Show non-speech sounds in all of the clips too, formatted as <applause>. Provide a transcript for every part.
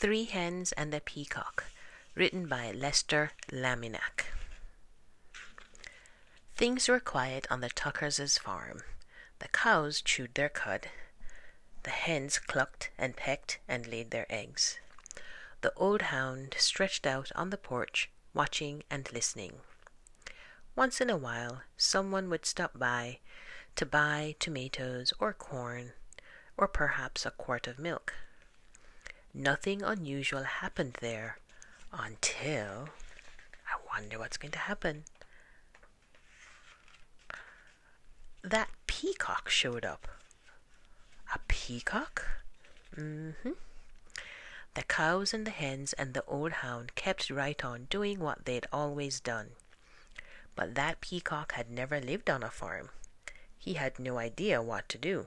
Three Hens and a Peacock, written by Lester Laminack. Things were quiet on the Tuckers' farm. The cows chewed their cud. The hens clucked and pecked and laid their eggs. The old hound stretched out on the porch, watching and listening. Once in a while, someone would stop by to buy tomatoes or corn, or perhaps a quart of milk. Nothing unusual happened there until. I wonder what's going to happen. That peacock showed up. A peacock? Mm hmm. The cows and the hens and the old hound kept right on doing what they'd always done. But that peacock had never lived on a farm. He had no idea what to do.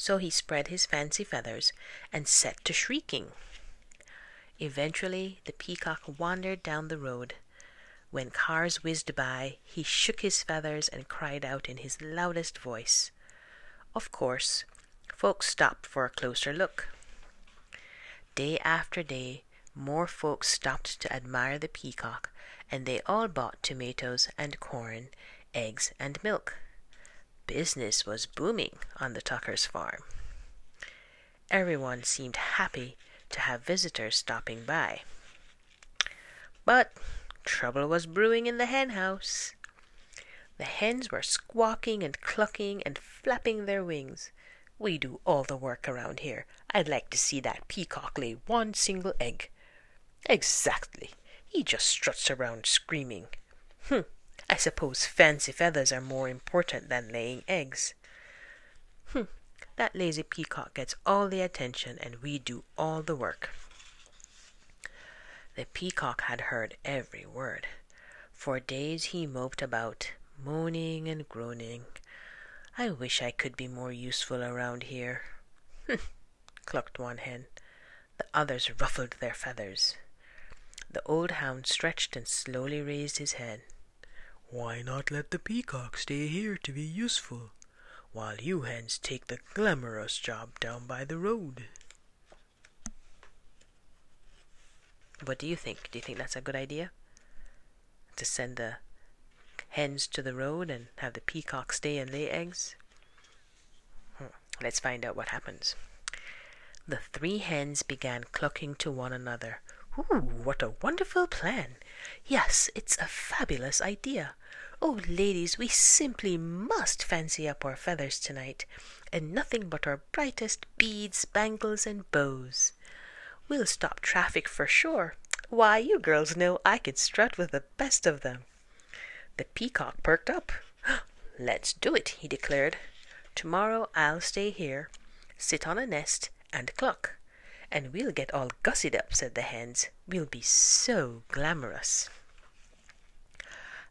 So he spread his fancy feathers and set to shrieking. Eventually, the peacock wandered down the road. When cars whizzed by, he shook his feathers and cried out in his loudest voice. Of course, folks stopped for a closer look. Day after day, more folks stopped to admire the peacock, and they all bought tomatoes and corn, eggs and milk. Business was booming on the Tuckers' farm. Everyone seemed happy to have visitors stopping by. But trouble was brewing in the hen house. The hens were squawking and clucking and flapping their wings. We do all the work around here. I'd like to see that peacock lay one single egg. Exactly. He just struts around screaming. Hm. I suppose fancy feathers are more important than laying eggs. Hm, that lazy peacock gets all the attention and we do all the work. The peacock had heard every word. For days he moped about, moaning and groaning. I wish I could be more useful around here. Hm, clucked one hen. The others ruffled their feathers. The old hound stretched and slowly raised his head. Why not let the peacock stay here to be useful, while you hens take the glamorous job down by the road? What do you think? Do you think that's a good idea? To send the hens to the road and have the peacock stay and lay eggs? Hmm. Let's find out what happens. The three hens began clucking to one another. Ooh, what a wonderful plan! Yes, it's a fabulous idea. Oh, ladies, we simply must fancy up our feathers tonight, and nothing but our brightest beads, bangles, and bows. We'll stop traffic for sure. Why, you girls know I could strut with the best of them. The peacock perked up. <gasps> Let's do it, he declared. Tomorrow I'll stay here, sit on a nest, and cluck. And we'll get all gussied up, said the hens. We'll be so glamorous.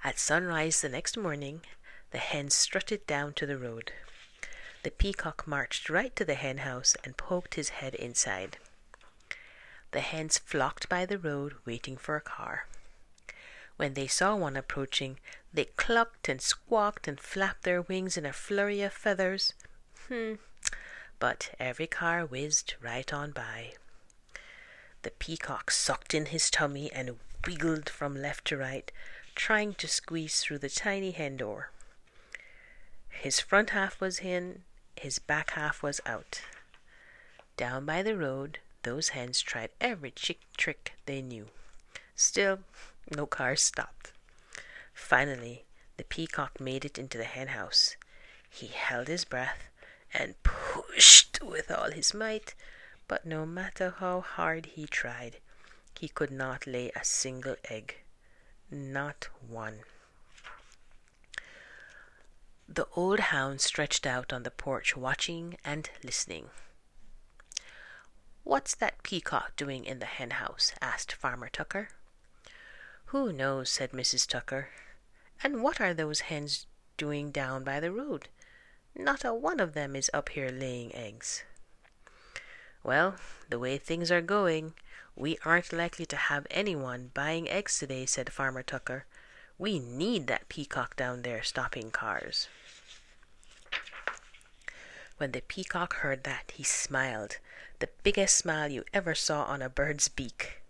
At sunrise the next morning, the hens strutted down to the road. The peacock marched right to the hen house and poked his head inside. The hens flocked by the road, waiting for a car. When they saw one approaching, they clucked and squawked and flapped their wings in a flurry of feathers. Hmm, but every car whizzed right on by. The peacock sucked in his tummy and wiggled from left to right, trying to squeeze through the tiny hen door. His front half was in, his back half was out. Down by the road, those hens tried every chick trick they knew. Still, no cars stopped. Finally, the peacock made it into the hen house. He held his breath and pushed with all his might, but no matter how hard he tried, he could not lay a single egg. Not one. The old hound stretched out on the porch, watching and listening. What's that peacock doing in the hen house? asked Farmer Tucker. Who knows, said Mrs. Tucker. And what are those hens doing down by the road? Not a one of them is up here laying eggs. Well, the way things are going, we aren't likely to have anyone buying eggs today, said Farmer Tucker. We need that peacock down there stopping cars. When the peacock heard that, he smiled, the biggest smile you ever saw on a bird's beak.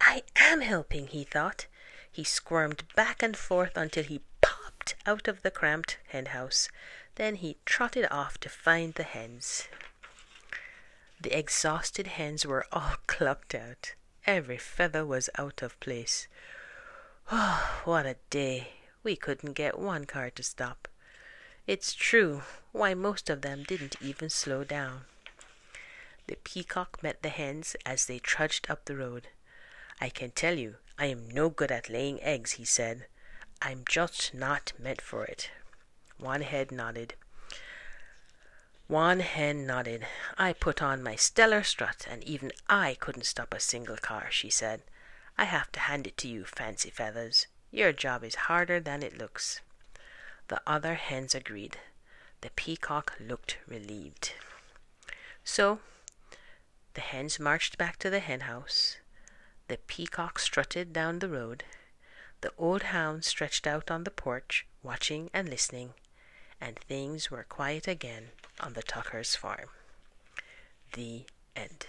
I am helping, he thought. He squirmed back and forth until he popped out of the cramped hen house. Then he trotted off to find the hens. The exhausted hens were all <laughs> clucked out. Every feather was out of place. Oh, what a day! We couldn't get one car to stop. It's true, why most of them didn't even slow down. The peacock met the hens as they trudged up the road. I can tell you, I am no good at laying eggs, he said. I'm just not meant for it. One head nodded. One hen nodded. I put on my stellar strut, and even I couldn't stop a single car, she said. I have to hand it to you, Fancy Feathers. Your job is harder than it looks. The other hens agreed. The peacock looked relieved. So the hens marched back to the hen house. The peacock strutted down the road. The old hound stretched out on the porch, watching and listening, and things were quiet again on the Tuckers' farm. The end.